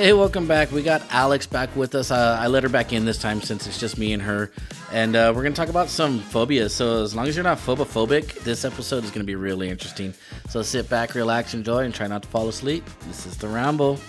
Hey, welcome back. We got Alex back with us. Uh, I let her back in this time since it's just me and her. And uh, we're going to talk about some phobias. So, as long as you're not phobophobic, this episode is going to be really interesting. So, sit back, relax, enjoy, and try not to fall asleep. This is The Ramble.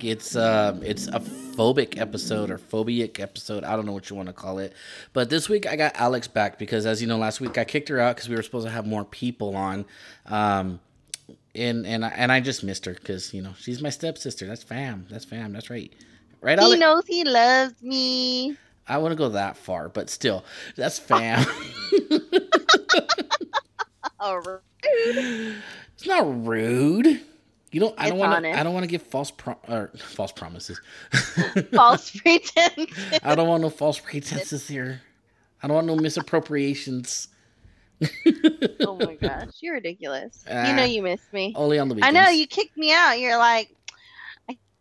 Back. It's uh, it's a phobic episode or phobic episode. I don't know what you want to call it. But this week I got Alex back because, as you know, last week I kicked her out because we were supposed to have more people on. Um, and and I, and I just missed her because you know she's my stepsister. That's fam. That's fam. That's right. Right, He knows he loves me. I wouldn't go that far, but still, that's fam. Oh, it's not rude. You don't. I don't want to. I don't want to give false pro- or false promises. False pretense. I don't want no false pretenses here. I don't want no misappropriations. oh my gosh, you're ridiculous. Ah. you know you missed me. Only on the I know you kicked me out. You're like,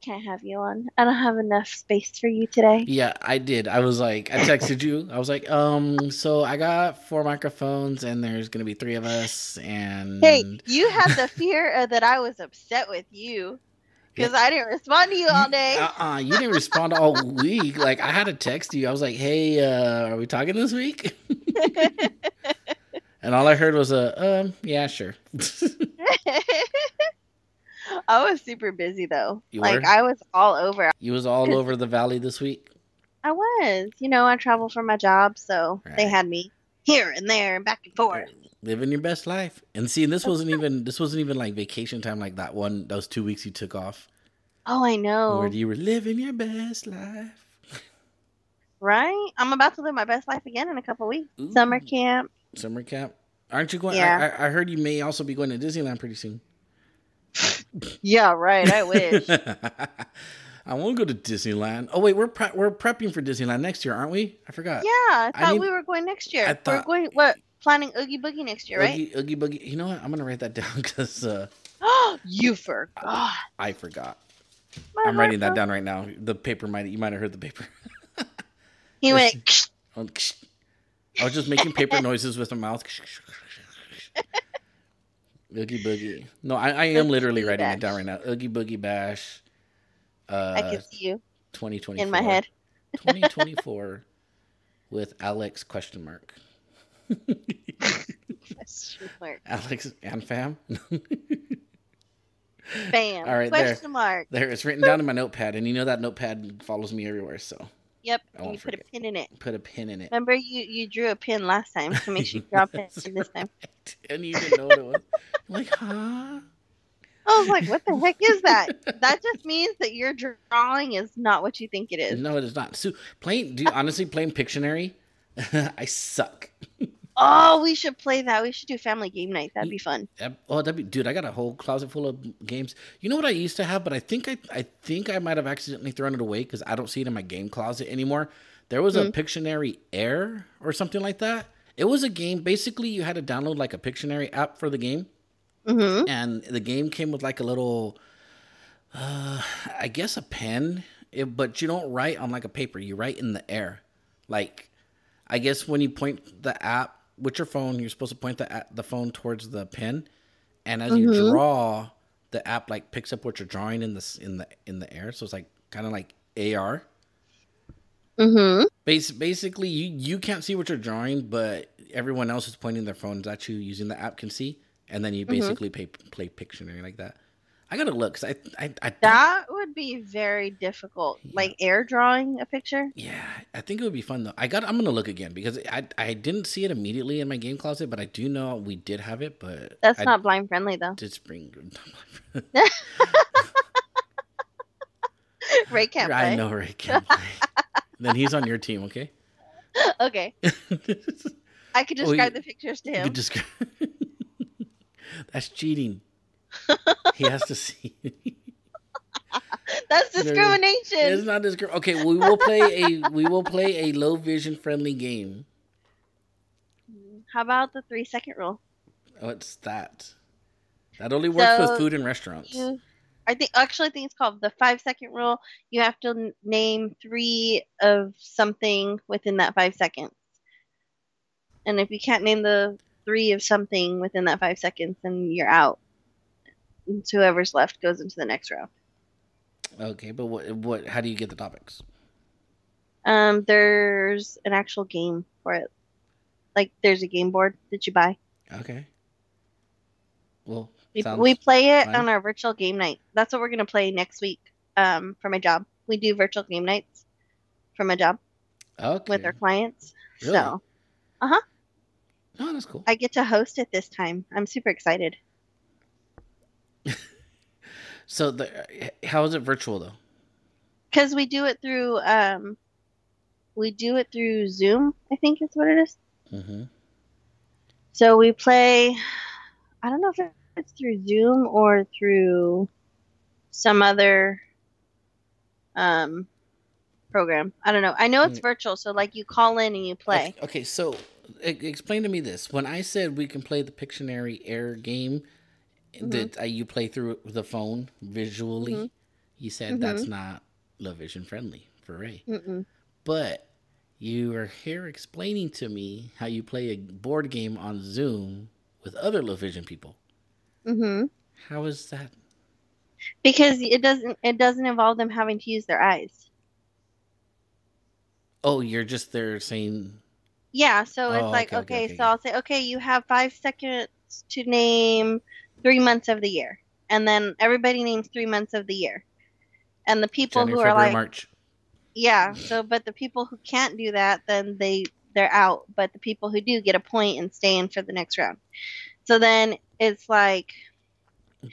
can't have you on. I don't have enough space for you today. Yeah, I did. I was like, I texted you. I was like, um, so I got four microphones, and there's gonna be three of us, and Hey, you had the fear uh, that I was upset with you because I didn't respond to you all day. Uh-uh, you didn't respond all week. Like I had to text you. I was like, "Hey, uh, are we talking this week?" and all I heard was a, um, yeah, sure. I was super busy though. You like were? I was all over. you was all over the valley this week. I was. You know, I travel for my job, so they had me here and there and back and forth. Living your best life. And see, this wasn't even this wasn't even like vacation time like that one those two weeks you took off. Oh, I know. Where you were living your best life. Right? I'm about to live my best life again in a couple weeks. Summer camp. Summer camp. Aren't you going? Yeah. I, I heard you may also be going to Disneyland pretty soon. Yeah, right. I wish. I want to go to Disneyland. Oh wait, we're pre- we're prepping for Disneyland next year, aren't we? I forgot. yeah, I I thought need- we were going next year. I we're thought- going what? Planning Oogie Boogie next year, right? Oogie, Oogie Boogie. You know what? I'm gonna write that down because uh, you forgot. I forgot. My I'm writing that down right now. The paper might you might have heard the paper. He went. I was just making paper noises with my mouth. Oogie Boogie. No, I, I am Oogie literally Boogie writing it down right now. Oogie Boogie Bash. Uh, I can see you 2024. in my head. 2024 with Alex question mark. Question mark. Alex and fam. Bam. All right, there. Mark. there, it's written down in my notepad, and you know that notepad follows me everywhere. So Yep. I And won't you put a pin in it. put a pin in it. Remember, you you drew a pin last time, to make sure you draw it That's this time. And you didn't know what it was. Like, huh? I was like, what the heck is that? That just means that your drawing is not what you think it is. No, it is not. So plain, do you honestly playing Pictionary? I suck. Oh, we should play that. We should do family game night. That'd be fun. Oh, that'd be, dude! I got a whole closet full of games. You know what I used to have, but I think I, I think I might have accidentally thrown it away because I don't see it in my game closet anymore. There was a Hmm. Pictionary Air or something like that. It was a game. Basically, you had to download like a Pictionary app for the game, hmm and the game came with like a little, uh, I guess a pen, it, but you don't write on like a paper. You write in the air, like I guess when you point the app with your phone, you're supposed to point the the phone towards the pen, and as you Mhm. draw, the app like picks up what you're drawing in this in the in the air. So it's like kind of like AR. Mm-hmm. Bas- basically, you you can't see what you're drawing, but everyone else is pointing their phones at you using the app can see, and then you Mhm. basically play play Pictionary like that. I gotta look 'cause I I I That would be very difficult. Like air drawing a picture. yeah I think it would be fun though. I got I'm gonna look again because I I didn't see it immediately in my game closet, but I do know we did have it. But That's I not blind friendly though. did spring. Ray can't play. I know Ray can't play. then he's on your team, okay? Okay, I could Oh, describe the pictures to him. describe. That's cheating. He has to see. That's discrimination. It's not discrim. Okay, we will play a we will play a low vision friendly game. How about the three second rule? What's that? That only works So, with food and restaurants. You, I think actually I think it's called the five second rule. You have to n- name three of something within that five seconds. And if you can't name the three of something within that five seconds, then you're out. Whoever's left goes into the next round. Okay, but what what? How do you get the topics? Um, there's an actual game for it. Like there's a game board that you buy. Okay. Well, We, we play it fine. on our virtual game night. That's what we're gonna play next week. Um, for my job, we do virtual game nights for my job okay. with our clients. Really? So uh-huh. Oh, that's cool. I get to host it this time. I'm super excited. So the how is it virtual though? because we do it through um we do it through zoom i think is what it is Mm-hmm. so we play i don't know if it's through zoom or through some other um program i don't know i know it's Mm. virtual so like you call in and you play Okay, okay, so explain to me this. When I said we can play the Pictionary Air game Mm-hmm. that uh, you play through the phone visually, Mhm. you said that's not low vision friendly for Ray. Mm-mm. But you are here explaining to me how you play a board game on Zoom with other low vision people. hmm How is that? because it doesn't it doesn't involve them having to use their eyes Oh, you're just there saying Yeah, so it's Oh, like, okay, okay, okay, okay, so okay. I'll say, okay, you have five seconds to name three months of the year. And then everybody names three months of the year. And the people January, who are February, like, March. yeah, so, but the people who can't do that, then they, they're out. But the people who do get a point and stay in for the next round. So then it's like,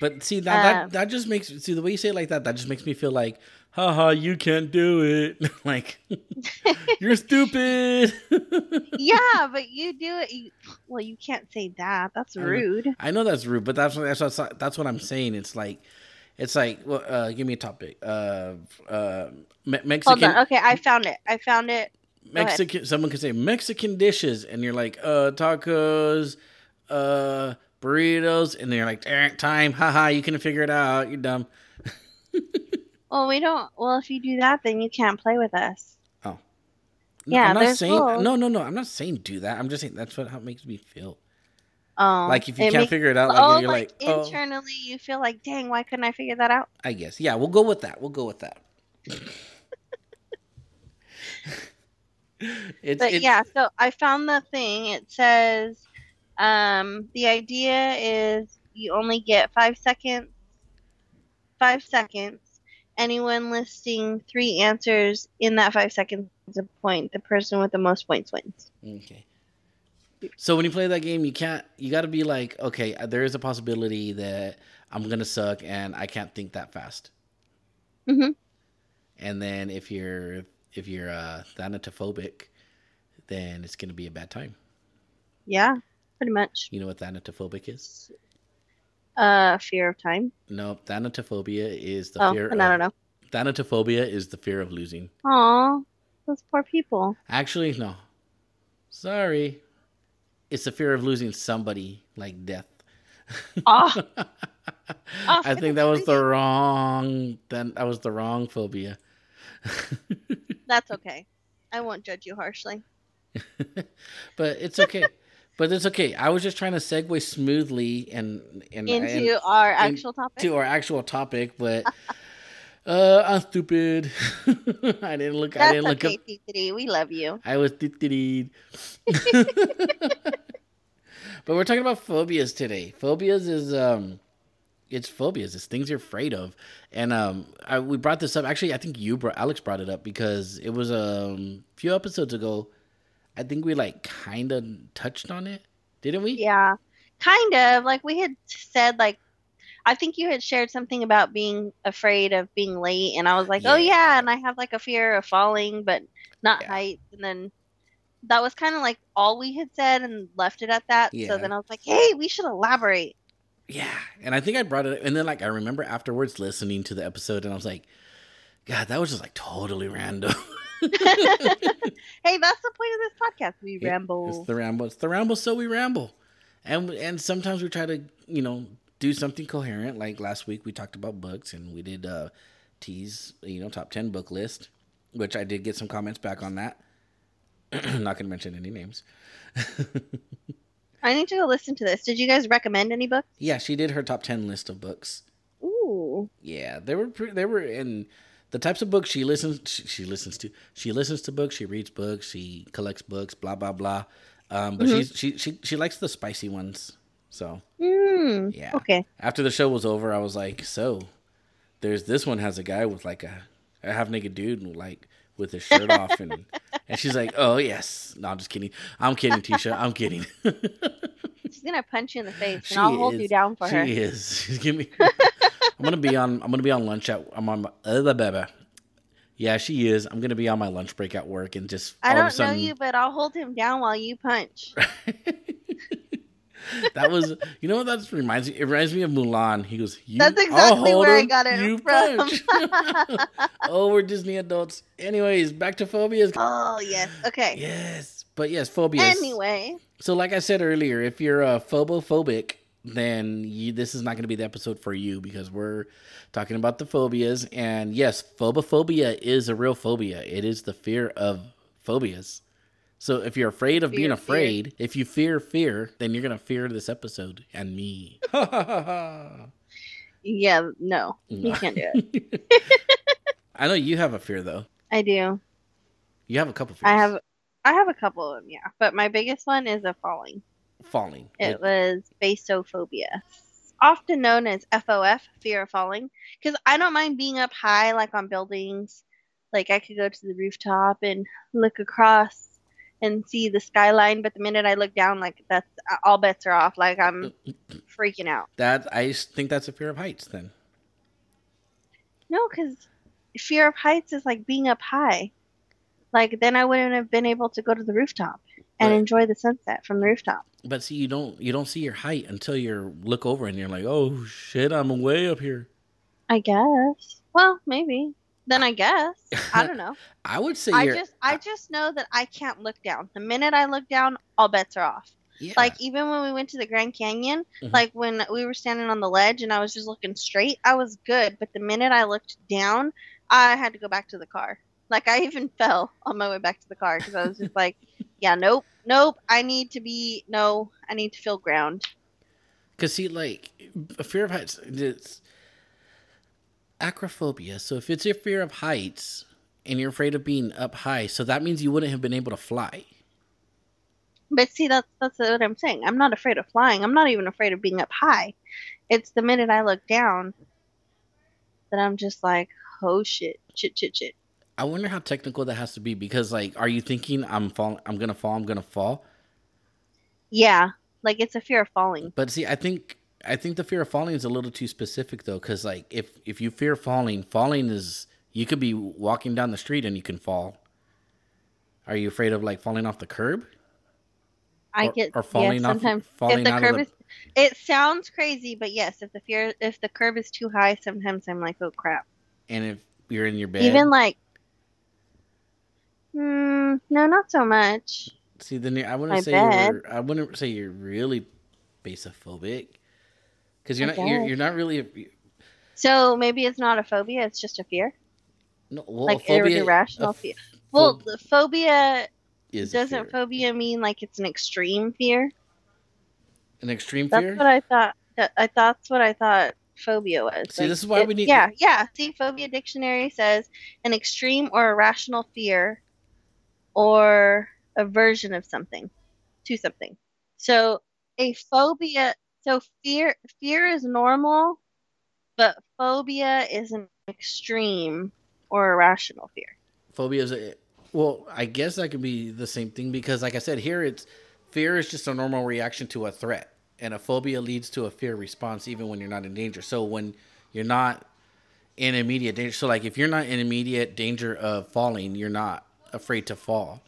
But see that, that Um, that just makes see the way you say it like that that just makes me feel like haha you can't do it like you're stupid. yeah, but you do it. You, well, you can't say that. That's I know. rude. I know that's rude, but that's what that's what, that's what I'm saying. It's like it's like well, uh, give me a topic. Uh, uh, Me- Hold on. Okay, I found it. I found it. Mexican. Someone could say Mexican dishes, and you're like uh tacos, uh burritos, and they're like "Eh, time, haha, you can figure it out. You're dumb. Well, we don't. Well, if you do that, then you can't play with us. No, Yeah, I'm not saying rules. no, no, no. I'm not saying do that. I'm just saying that's what how it makes me feel. Um, like if you can't makes- figure it out, like oh, you're like, like, oh, internally, you feel like, dang, why couldn't I figure that out? I guess. Yeah, we'll go with that. We'll go with that. it's, But it's yeah, so I found the thing. It says, um, the idea is you only get five seconds. Five seconds. Anyone listing three answers in that five seconds is a point. The person with the most points wins. Okay. So when you play that game, you can't. You got to be like, okay, uh, there is a possibility that I'm gonna suck and I can't think that fast. Mm-hmm. And then if you're if you're uh, thanatophobic, then it's gonna be a bad time. Yeah, pretty much. You know what thanatophobic is? Uh, fear of time. No, thanatophobia is the Oh, fear. and I don't know. Thanatophobia is the fear of losing. Aw, those poor people. Actually, no. Sorry. It's the fear of losing somebody, like death. Ah. I think that was the wrong. Then that was the wrong phobia. That's okay. I won't judge you harshly. but it's okay. But it's okay. I was just trying to segue smoothly and and, Into and our actual topic. to our actual topic, but uh, I'm stupid. I didn't look. I didn't look okay, up. T3. We love you. I was tittied. but we're talking about phobias today. Phobias is um it's phobias. It's things you're afraid of. And um I, we brought this up actually I think you brought Alex brought it up because it was um, a few episodes ago. I think we like kind of touched on it. Didn't we? Yeah, kind of. Like we had said, like I think you had shared something about being afraid of being late, and I was like, oh Yeah. yeah, and I have like a fear of falling, but not Yeah. heights. And then that was kind of like all we had said, and left it at that. Yeah. So then I was like, hey, we should elaborate. Yeah, and I think I brought it, and then like I remember afterwards listening to the episode, and I was like, God, that was just like totally random. hey, that's the point of this podcast. We Yeah, ramble. It's the ramble. It's the ramble. So we ramble, and and sometimes we try to you know do something coherent. Like last week we talked about books and we did uh tease you know top ten book list, which I did get some comments back on that. Not gonna mention any names. I need to go listen to this. Did you guys recommend any books? Yeah, she did her top ten list of books. Ooh. Yeah, they were pre- they were in the types of books she listens she, she listens to. She listens to books. She reads books. She collects books. Blah blah blah. Um, but Mhm. she's she she she likes the spicy ones. So Hmm. Yeah. Okay. after the show was over, I was like, so there's this one has a guy with like a, a half naked dude like with his shirt off and and she's like, oh yes, no, I'm just kidding. I'm kidding, Tisha. I'm kidding. She's gonna punch you in the face, She and I'll hold you down for her. she is. She's giving me. I'm gonna be on. I'm gonna be on lunch at. I'm on. My, uh, blah, blah, blah. Yeah, she is. I'm gonna be on my lunch break at work and just. I all of a don't know you, but I'll hold him down while you punch. that was. You know what that reminds me? It reminds me of Mulan. He goes. You, That's exactly where I got it you from. punch. oh, we're Disney adults. Anyways, back to phobias. oh yes. Okay. Yes, but yes, phobias. Anyway, So, like I said earlier, if you're a phobophobic, then you, this is not going to be the episode for you because we're talking about the phobias. And yes, phobophobia is a real phobia. It is the fear of phobias. So, if you're afraid of being Fear, fear. afraid, if you fear fear, then you're going to fear this episode and me. yeah, no, you can't do it. I know you have a fear though. I do. You have a couple fears. I have. I have a couple of them, yeah, but my biggest one is a falling. Falling. It was basophobia, often known as FOF, fear of falling. Because I don't mind being up high, like on buildings. Like I could go to the rooftop and look across and see the skyline, but the minute I look down, like that's all bets are off. Like I'm freaking out. That I think that's a fear of heights. Then No, because fear of heights is like being up high. Like then I wouldn't have been able to go to the rooftop and Right. enjoy the sunset from the rooftop. But see, you don't you don't see your height until you look over and you're like, oh shit, I'm way up here. I guess. Well, maybe. Then I guess. I don't know. I would say I just I just know that I can't look down. The minute I look down, all bets are off. yeah. Like even when we went to the Grand Canyon, Mhm. like when we were standing on the ledge and I was just looking straight, I was good. But the minute I looked down, I had to go back to the car. Like I even fell on my way back to the car because I was just like, yeah, nope, nope. I need to be no. I need to feel ground. Because see, like a fear of heights, it's acrophobia. So if it's your fear of heights and you're afraid of being up high, so that means you wouldn't have been able to fly. But see, that's that's what I'm saying. I'm not afraid of flying. I'm not even afraid of being up high. It's the minute I look down that I'm just like, oh shit, shit, shit, shit. I wonder how technical that has to be because, like, are you thinking I'm fall, I'm gonna fall, I'm gonna fall? Yeah, like it's a fear of falling. But see, I think I think the fear of falling is a little too specific though, because like if if you fear falling, falling is you could be walking down the street and you can fall. Are you afraid of like falling off the curb? I Or- get or falling yeah, off- sometimes falling if the out of curb the- is it sounds crazy, but yes, if the fear if the curb is too high, sometimes I'm like, oh crap. And if you're in your bed, Even like Hmm, no, not so much. see, then I wouldn't my say you're I wouldn't say you're really basophobic because you're I not you're, you're not really So maybe it's not a phobia, it's just a fear. no well, Like a phobia, irrational a fear. Well, phobia is doesn't phobia mean like it's an extreme fear? an extreme That's fear. what I thought. That I that's what I thought phobia was. See, this is why we need- Yeah, yeah. See, phobia dictionary says an extreme or irrational fear, or aversion of something, to something. So a phobia. So fear, fear is normal, but phobia is an extreme or irrational fear. phobia is a, well i guess that could be the same thing because like i said here it's fear is just a normal reaction to a threat and a phobia leads to a fear response even when you're not in danger so when you're not in immediate danger so like if you're not in immediate danger of falling you're not afraid to fall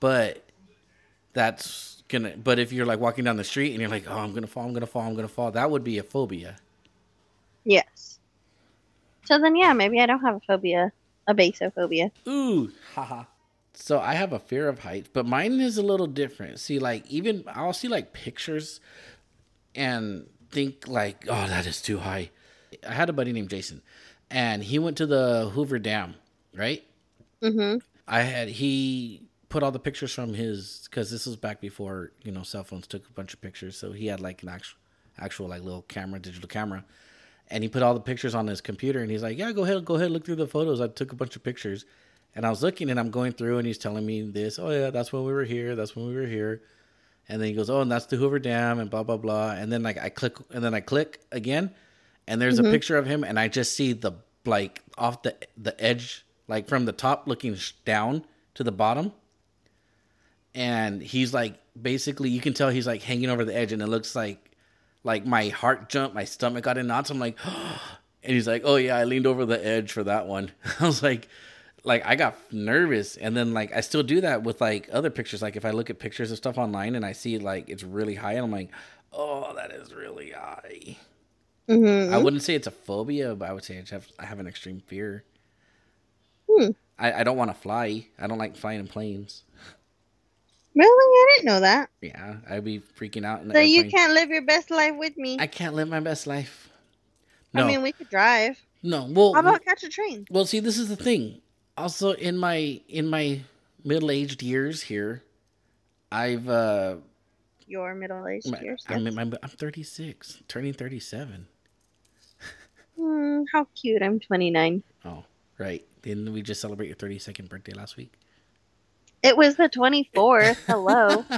but that's gonna but if you're like walking down the street and you're like oh i'm gonna fall i'm gonna fall i'm gonna fall that would be a phobia Yes. So then, yeah, maybe I don't have a phobia. a basophobia. Ooh, haha. So I have a fear of heights, but mine is a little different. See, like even I'll see like pictures and think like, oh, that is too high. I had a buddy named Jason, and he went to the Hoover Dam, right? Mm-hmm. I had he put all the pictures from his because this was back before you know cell phones took a bunch of pictures, so he had like an actual actual like little camera, digital camera, and he put all the pictures on his computer, and he's like, yeah, go ahead, go ahead, look through the photos. I took a bunch of pictures, and I was looking, and I'm going through, and he's telling me this, oh yeah, that's when we were here, that's when we were here. And then he goes, "Oh, and that's the Hoover Dam, and blah blah blah." And then like I click, and then I click again, and there's Mhm. a picture of him, and I just see the like off the the edge, like from the top looking down to the bottom, and he's like basically you can tell he's like hanging over the edge, and it looks like like my heart jumped, my stomach got in knots. I'm like, and he's like, "Oh yeah, I leaned over the edge for that one." I was like. Like I got nervous, and then like I still do that with like other pictures. Like if I look at pictures of stuff online and I see like it's really high, and I'm like, "Oh, that is really high." Mm-hmm. I wouldn't say it's a phobia, but I would say I have I have an extreme fear. Hmm. I, I don't want to fly. I don't like flying in planes. Really? I didn't know that. Yeah, I'd be freaking out in the So you can't live your best life with me. I can't live my best life. I mean, we could drive. no. Well, How about catch a train? well, see, this is the thing. Also, in my in my middle aged years here, I've uh, Your middle-aged years. I'm, I'm I'm 36, turning 37. Hmm, how cute! I'm 29. Oh, right. Didn't we just celebrate your 32nd birthday last week? It was the 24th. Hello.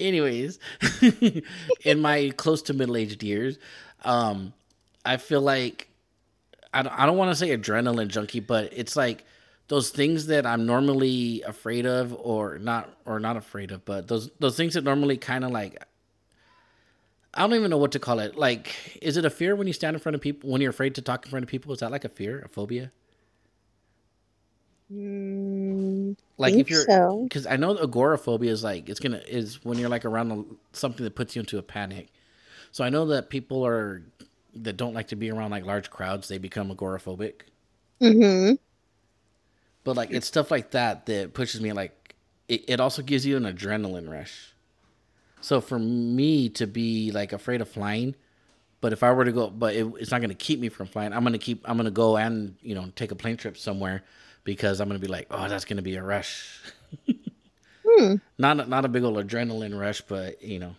Anyways, in my close to middle aged years, um, I feel like I don't, I don't want to say adrenaline junkie, but it's like those things that I'm normally afraid of, or not, or not afraid of, but those those things that normally kind of like I don't even know what to call it. Like, is it a fear when you stand in front of people when you're afraid to talk in front of people? Is that like a fear, a phobia? Hmm, Like if you're so. because I know agoraphobia is like it's gonna is when you're like around a, something that puts you into a panic. So I know that people are that don't like to be around like large crowds, they become agoraphobic. Mm-hmm. But like it's stuff like that that pushes me like it, it also gives you an adrenaline rush. So for me to be like afraid of flying, but if I were to go, but it, it's not going to keep me from flying. I'm going to keep. I'm going to go and you know take a plane trip somewhere because I'm going to be like, oh, that's going to be a rush. Hmm. not a, not a big old adrenaline rush, but you know,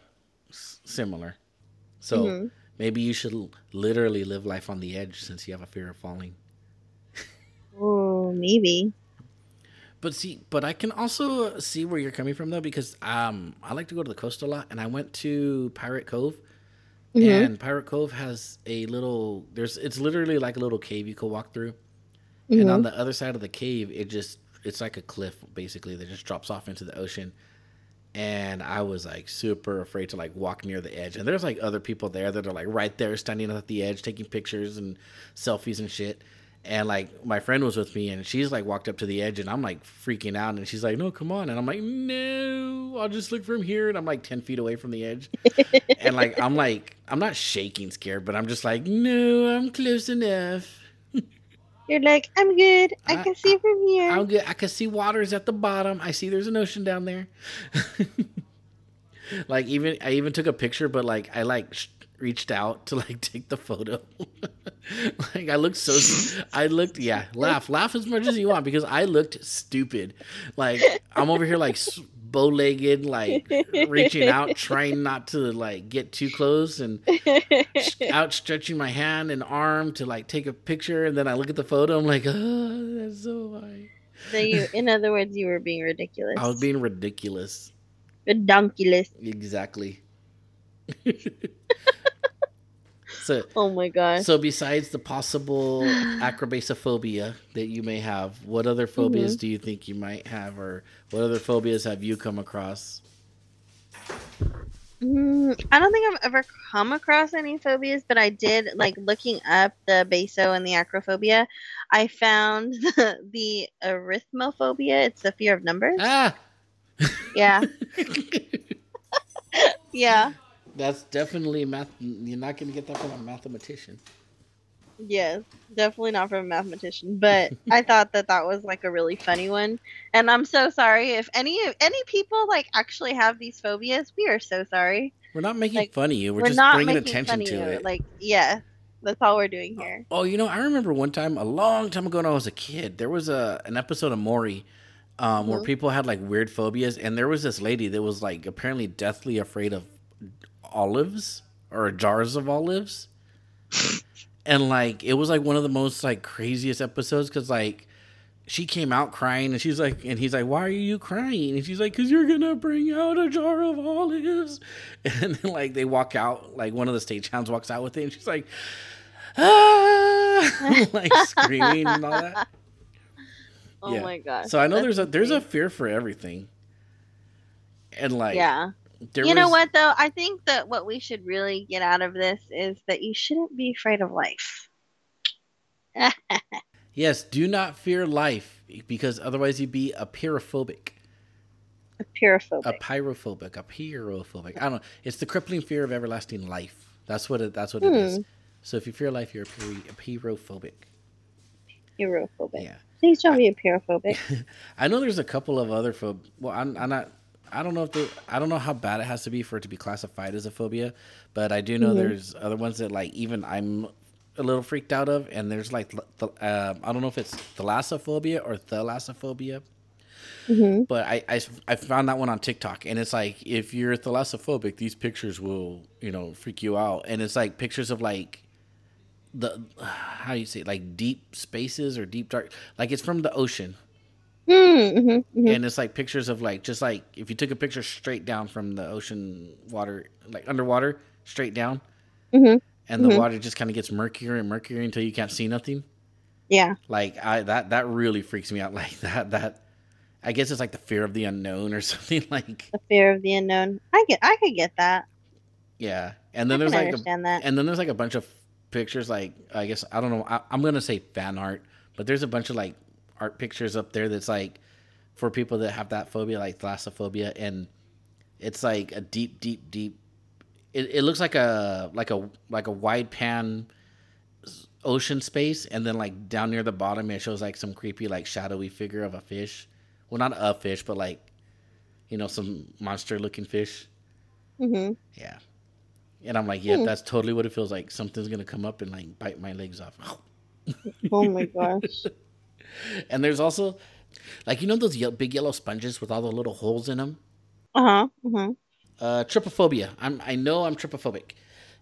s- similar. So Mhm. maybe you should literally live life on the edge since you have a fear of falling. Oh, maybe. But see, but I can also see where you're coming from though, because um, I like to go to the coast a lot, and I went to Pirate Cove, Mhm. and Pirate Cove has a little. There's it's literally like a little cave you could walk through, and on the other side of the cave, it just it's like a cliff basically that just drops off into the ocean. And I was like super afraid to like walk near the edge, and there's like other people there that are like right there standing at the edge taking pictures and selfies and shit. And like my friend was with me, and she's like walked up to the edge, and I'm like freaking out, and she's like, "No, come on!" And I'm like, "No, I'll just look from here." And I'm like ten feet away from the edge, and like I'm like I'm not shaking scared, but I'm just like, "No, I'm close enough. You're like, I'm good. I, I- can see from here. I'm good. I can see water's at the bottom. I see there's an ocean down there." like even I even took a picture, but like I like reached out to like take the photo. like I looked so I looked yeah, laugh. Laugh as much as you want because I looked stupid. Like I'm over here like bow-legged like reaching out trying not to like get too close and outstretching my hand and arm to like take a picture and then I look at the photo I'm like, "Oh, that's so high." so you, in other words, you were being ridiculous. I was being ridiculous. Redonkulous. Exactly. So Oh my gosh. So besides the possible acrobasophobia that you may have, what other phobias do you think you might have, or what other phobias have you come across? Mm, I don't think I've ever come across any phobias, but I did like looking up the baso and the acrophobia. I found the, the arithmophobia. It's the fear of numbers. Ah, Yeah, yeah. That's definitely math. You're not going to get that from a mathematician. Yes, definitely not from a mathematician, but I thought that that was like a really funny one. And I'm so sorry if any any people like actually have these phobias. We are so sorry. We're not making Like, fun of you. We're, We're, just not bringing attention to it. Like, yeah, that's all we're doing here. Oh, you know, I remember one time, a long time ago when I was a kid, there was a an episode of Maury um, where Mhm. people had like weird phobias, and there was this lady that was like apparently deathly afraid of olives or jars of olives, and like it was like one of the most like craziest episodes because like she came out crying and she's like and he's like why are you crying? And she's like because you're gonna bring out a jar of olives. And then like they walk out like one of the stagehounds walks out with it and she's like ah! Like screaming and all that. Oh Yeah. my god so i know that's there's a there's a fear for everything. And like yeah. There You know what though? I think that what we should really get out of this is that you shouldn't be afraid of life. yes do not fear life because otherwise you'd be a pyrophobic A pyrophobic. a pyrophobic a pyrophobic i don't know it's the crippling fear of everlasting life that's what it that's what it is Hmm. so if you fear life you're a, pyri- a pyrophobic Pyrophobic. yeah Please don't be a pyrophobic. I know there's a couple of other phob. Well, I'm, I'm not. I don't know if they. I don't know how bad it has to be for it to be classified as a phobia, but I do know Mhm. there's other ones that like even I'm a little freaked out of, and there's like the. Uh, I don't know if it's thalassophobia or thalassophobia, hmm but I, I I found that one on TikTok, and it's like if you're thalassophobic, these pictures will you know freak you out, and it's like pictures of like the how do you say it? like deep spaces or deep dark like it's from the ocean Mm-hmm. hmm and it's like pictures of like just like if you took a picture straight down from the ocean water like underwater straight down hmm and the Mhm. water just kind of gets murkier and murkier until you can't see nothing Yeah. like i that that really freaks me out like that that i guess it's like the fear of the unknown or something like The fear of the unknown. I get. I could get that. yeah and then I there's like a, that. and then there's like a bunch of pictures like i guess i don't know I, i'm gonna say fan art but there's a bunch of like art pictures up there that's like for people that have that phobia like thalassophobia and it's like a deep deep deep it, it looks like a like a like a wide pan ocean space and then like down near the bottom it shows like some creepy like shadowy figure of a fish well not a fish but like you know some monster looking fish Mm-hmm. yeah. And I'm like, yeah, Hmm. that's totally what it feels like. Something's gonna come up and like bite my legs off. Oh my gosh. And there's also, like, you know those ye- big yellow sponges with all the little holes in them. Uh huh. Uh-huh. Uh, trypophobia. I'm I know I'm trypophobic,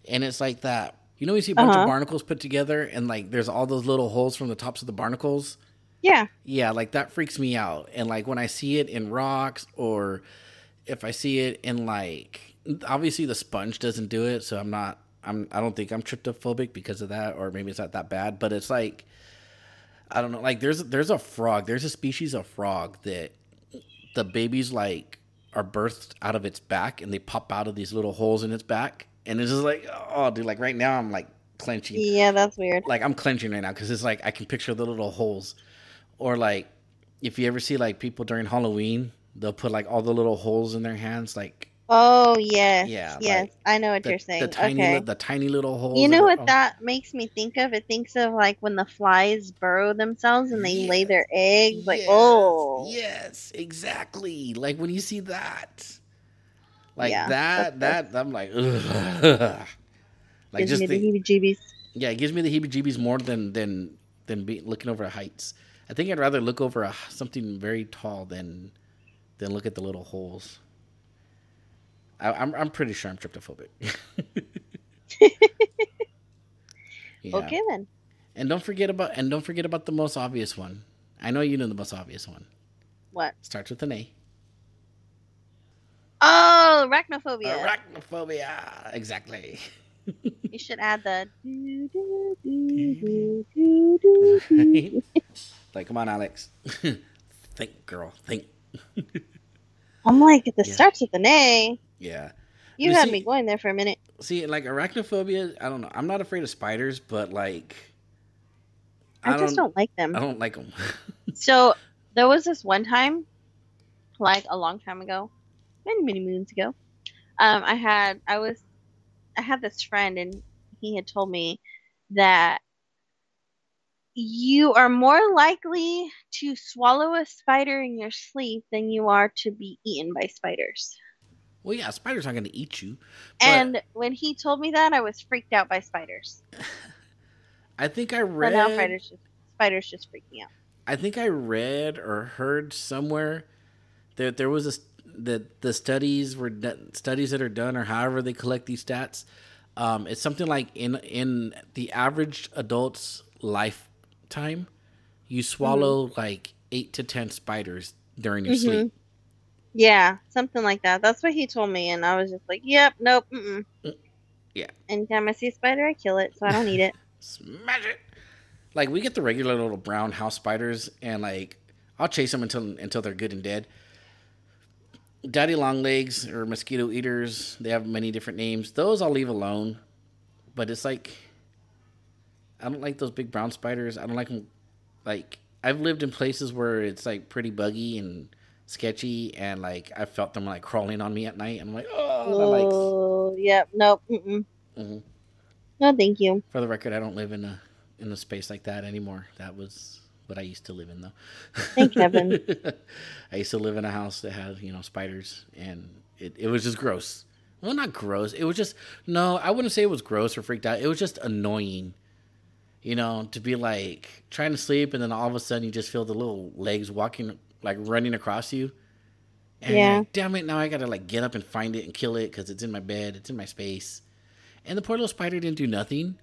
and it's like that. You know, you see a bunch Uh-huh. of barnacles put together, and like there's all those little holes from the tops of the barnacles. Yeah. Yeah, like that freaks me out. And like when I see it in rocks or if I see it in like obviously the sponge doesn't do it, so I'm not I'm I don't think I'm tryptophobic because of that or maybe it's not that bad, but it's like I don't know, like there's there's a frog, there's a species of frog that the babies like are birthed out of its back and they pop out of these little holes in its back. And it's just like oh dude like right now I'm like clenching. Yeah, that's weird. like I'm clenching right now because it's like I can picture the little holes, or like if you ever see like people during Halloween, they'll put like all the little holes in their hands, like Oh yes. Yeah, Yes. like, I know what the, you're saying. the tiny okay. the tiny little holes. You know what oh. that makes me think of? It thinks of like when the flies burrow themselves and they lay their eggs. Like, Yes, oh, yes, exactly. Like when you see that, like Yeah, that, that I'm like, ugh. like gives just me the think, heebie-jeebies. yeah, it gives me the heebie-jeebies more than than than be, looking over heights. I think I'd rather look over a, something very tall than than look at the little holes. I, I'm I'm pretty sure I'm tryptophobic. yeah. Okay then. And don't forget about and don't forget about the most obvious one. I know you know the most obvious one. What? Starts with an A. Oh, arachnophobia. Arachnophobia. Exactly. you should add the. do, do, do, do, do, do. like, come on, Alex. think, girl. Think. I'm like, this Yeah. starts with an A. Yeah. You You had see- me going there for a minute. See, like arachnophobia, I don't know. I'm not afraid of spiders, but like, I, just don't like them. I don't like them. So there was this one time, like a long time ago, many many moons ago. Um, I had I was I had this friend and he had told me that you are more likely to swallow a spider in your sleep than you are to be eaten by spiders. Well, yeah, spiders aren't going to eat you. but And when he told me that, I was freaked out by spiders. I think I But now read. spiders just spiders just freak me out. I think I read or heard somewhere that there was a that the studies were done, studies that are done or however they collect these stats. Um, it's something like in in the average adult's lifetime, you swallow like eight to ten spiders during your Mhm. sleep. Yeah, something like that. That's what he told me, and I was just like, "Yep, nope, mm-mm." Yeah. Anytime I see a spider, I kill it, so I don't eat it. Smash it! Like we get the regular little brown house spiders, and like I'll chase them until until they're good and dead. Daddy longlegs or mosquito eaters, they have many different names. Those I'll leave alone. But it's like I don't like those big brown spiders. I don't like them. Like I've lived in places where it's like pretty buggy and sketchy, and like I felt them like crawling on me at night. And I'm like, oh, that, yep, nope, mm-mm. Mhm. no, thank you. For the record, I don't live in a in a space like that anymore. That was what I used to live in, though. Thank heaven. I used to live in a house that had you know spiders, and it, it was just gross. Well, not gross. It was just no. I wouldn't say it was gross or freaked out. It was just annoying. You know, to be like trying to sleep, and then all of a sudden you just feel the little legs walking, like running across you. And Yeah. like, damn it! Now I gotta like get up and find it and kill it because it's in my bed. It's in my space. And the poor little spider didn't do nothing.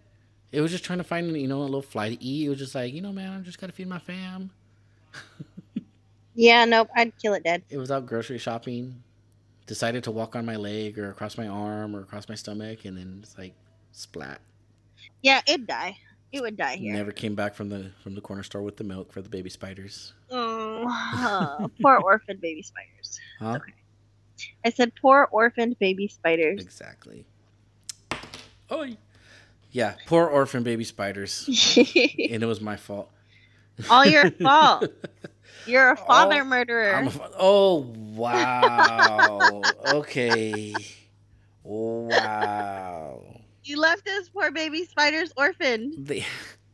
It was just trying to find, you know, a little fly to eat. It was just like, you know, man, I'm just gotta feed my fam. Yeah, nope, I'd kill it dead. It was out grocery shopping. Decided to walk on my leg or across my arm or across my stomach, and then it's like splat. Yeah, it'd die. It would die here. Never came back from the from the corner store with the milk for the baby spiders. Oh, poor orphaned baby spiders. Huh? Okay. I said poor orphaned baby spiders. Exactly. Oh, yeah. Poor orphan baby spiders, and it was my fault. All your fault. You're a father Oh, murderer. A fa- oh wow. okay. Wow. You left us poor baby spiders orphaned. They,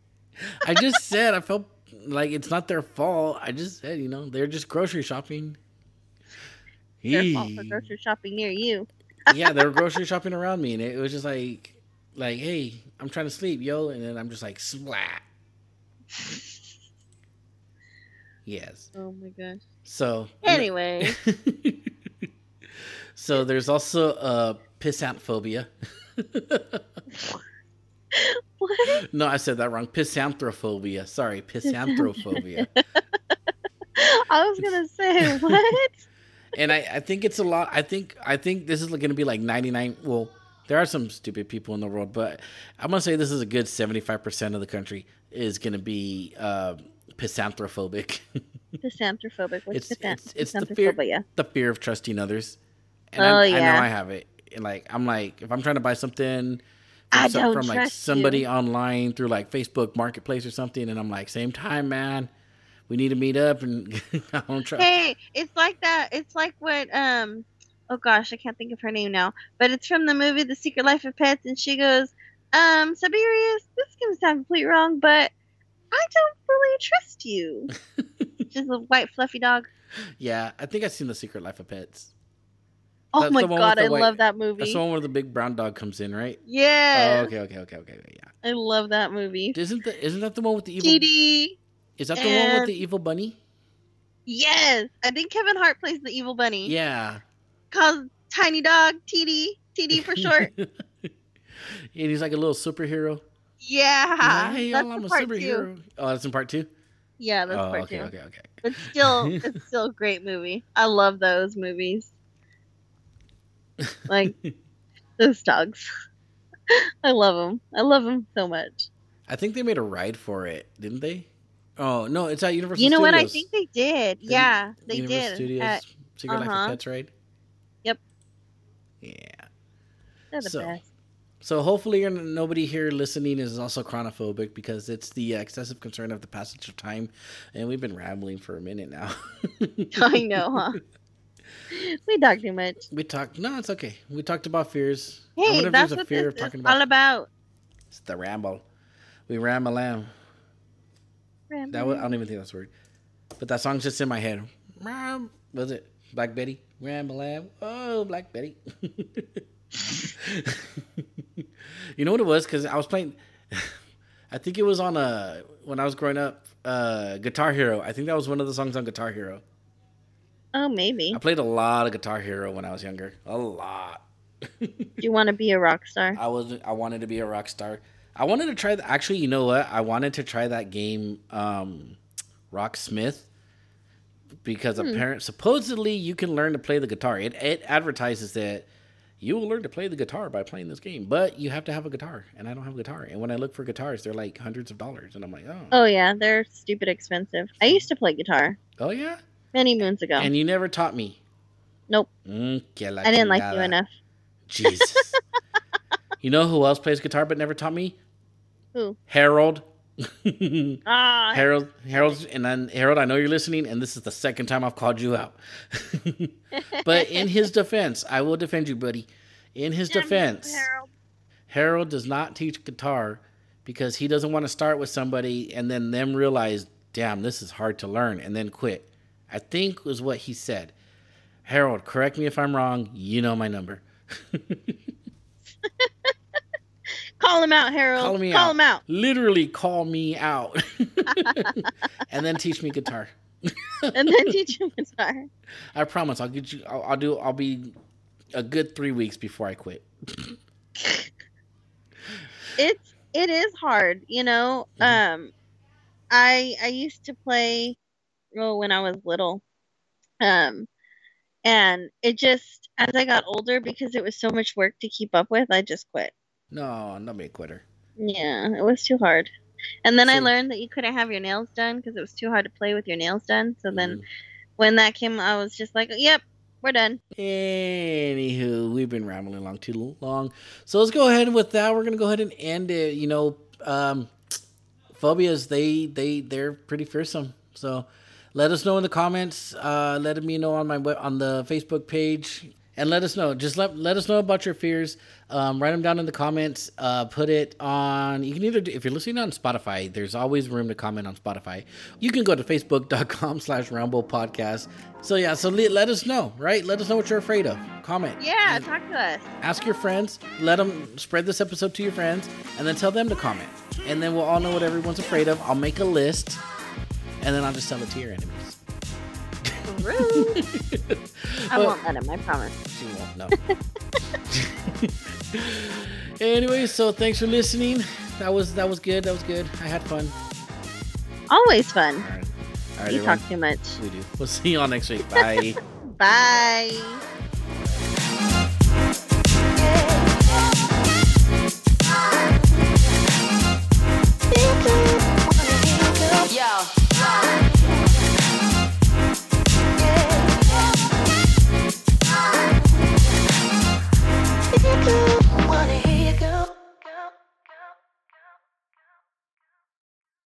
I just said I felt like it's not their fault. I just said you know they're just grocery shopping. Their fault for grocery shopping near you. yeah, they were grocery shopping around me, and it was just like, like, hey, I'm trying to sleep, yo, and then I'm just like, splat. Yes. Oh my gosh. So Anyway, so there's also a uh, pissant phobia. what? no, I said that wrong. Pissanthrophobia. Sorry, pissanthrophobia. I was gonna say what? and I, I think it's a lot. I think I think this is going to be like 99. Well, there are some stupid people in the world, but I'm gonna say this is a good 75 percent of the country is going to be uh, pissanthrophobic. Pisantrophobic. What's It's- pisant- it's- it's the fear- the fear of trusting others. And Oh, I, I yeah. know I have it. And like I'm like, if I'm trying to buy something from, some- from like somebody you. online through like Facebook Marketplace or something, and I'm like, same time, man. We need to meet up, and I don't trust. Hey, it's like that. It's like what um oh gosh, I can't think of her name now. But it's from the movie The Secret Life of Pets and she goes, um, Tiberius, this is gonna sound completely wrong, but I don't fully trust you. She's a white fluffy dog. Yeah, I think I've seen The Secret Life of Pets. Oh That's my the one with god, I white- love that movie. That's the one where the big brown dog comes in, right? yeah. Oh, okay, okay, okay, okay, okay, yeah. I love that movie. Isn't the isn't that the one with the evil? TD. Is that the one with the evil bunny? Yes. I think Kevin Hart plays the evil bunny. Yeah. Called Tiny Dog, TD. TD for short. and he's like a little superhero. yeah. Hey, that's I'm a superhero. two. Oh, that's in part two. Yeah, that's oh, part okay, two. okay, okay. It's still it's still a great movie. I love those movies. Like those dogs. I love them. I love them so much. I think they made a ride for it, didn't they? Oh no, it's at Universal. you know what? I think they did. Isn't Yeah, they Universal did. Studios At- Secret Life uh-huh. of Pets ride. Yep. Yeah. they're the So- best. So hopefully nobody here listening is also chronophobic because it's the excessive concern of the passage of time, and we've been rambling for a minute now. I know, huh? We talked too much. We talked. No, it's okay. We talked about fears. Hey, that's there's a what fear this of is talking all about. about. It's the ramble. We ram ramble on. That was, I don't even think that's a word. But that song's just in my head. Ram- Was it Black Betty? Ramble Oh, Black Betty. you know what it was? Because I was playing. I think it was on a when I was growing up. Uh, Guitar Hero. I think that was one of the songs on Guitar Hero. Oh, maybe. I played a lot of Guitar Hero when I was younger. A lot. Do you want to be a rock star? I was I wanted to be a rock star. I wanted to try. The, actually, you know what? I wanted to try that game, um, Rocksmith, because Hmm. apparent supposedly you can learn to play the guitar. It it advertises that you will learn to play the guitar by playing this game, but you have to have a guitar, and I don't have a guitar. And when I look for guitars, they're like hundreds of dollars, and I'm like, oh, Oh yeah, they're stupid expensive. I used to play guitar oh yeah. Many moons ago. And you never taught me. Nope. Mm, I didn't like you enough. Jesus. you know who else plays guitar but never taught me? Who? Harold. Ah, Harold, Harold, and then Harold, I know you're listening, and this is the second time I've called you out. but in his defense, I will defend you, buddy. In his defense, Harold. Harold does not teach guitar because he doesn't want to start with somebody and then them realize, damn, this is hard to learn, and then quit. I think was what he said. Harold, correct me if I'm wrong. You know my number. Call him out, Harold. Call me Call out. him out. Literally call me out, and then teach me guitar. and then teach him guitar. I promise. I'll get you. I'll, I'll do. I'll be a good three weeks before I quit. It's it is hard, you know. Mhm. Um, I I used to play, well, when I was little, um, and it just as I got older because it was so much work to keep up with, I just quit. No, not be a quitter. Yeah, it was too hard. And then I learned that you couldn't have your nails done because it was too hard to play with your nails done. So then Mhm. when that came, I was just like, "Yep, we're done." Anywho, we've been rambling along too long, so let's go ahead with that. We're gonna go ahead and end it. You know, um, phobias they they they're pretty fearsome. So let us know in the comments. Uh, let me know on my on the Facebook page, and let us know. Just let let us know about your fears. Um, write them down in the comments. Uh, put it on. You can either do, if you're listening on Spotify. There's always room to comment on Spotify. You can go to facebook.com/slash Rambo Podcast. So yeah, so let, let us know. Right, let us know what you're afraid of. Comment. Yeah, talk to us. ask your friends. Let them spread this episode to your friends, and then tell them to comment. And then we'll all know what everyone's afraid of. I'll make a list, and then I'll just tell it to your enemies. Rude. I But- won't let him. I promise. She won't know. anyway, so thanks for listening. That was that was good. That was good. I had fun. Always fun. All right, all right, You everyone. talk too much. We do. We'll see you all next week. Bye. Bye. Wow.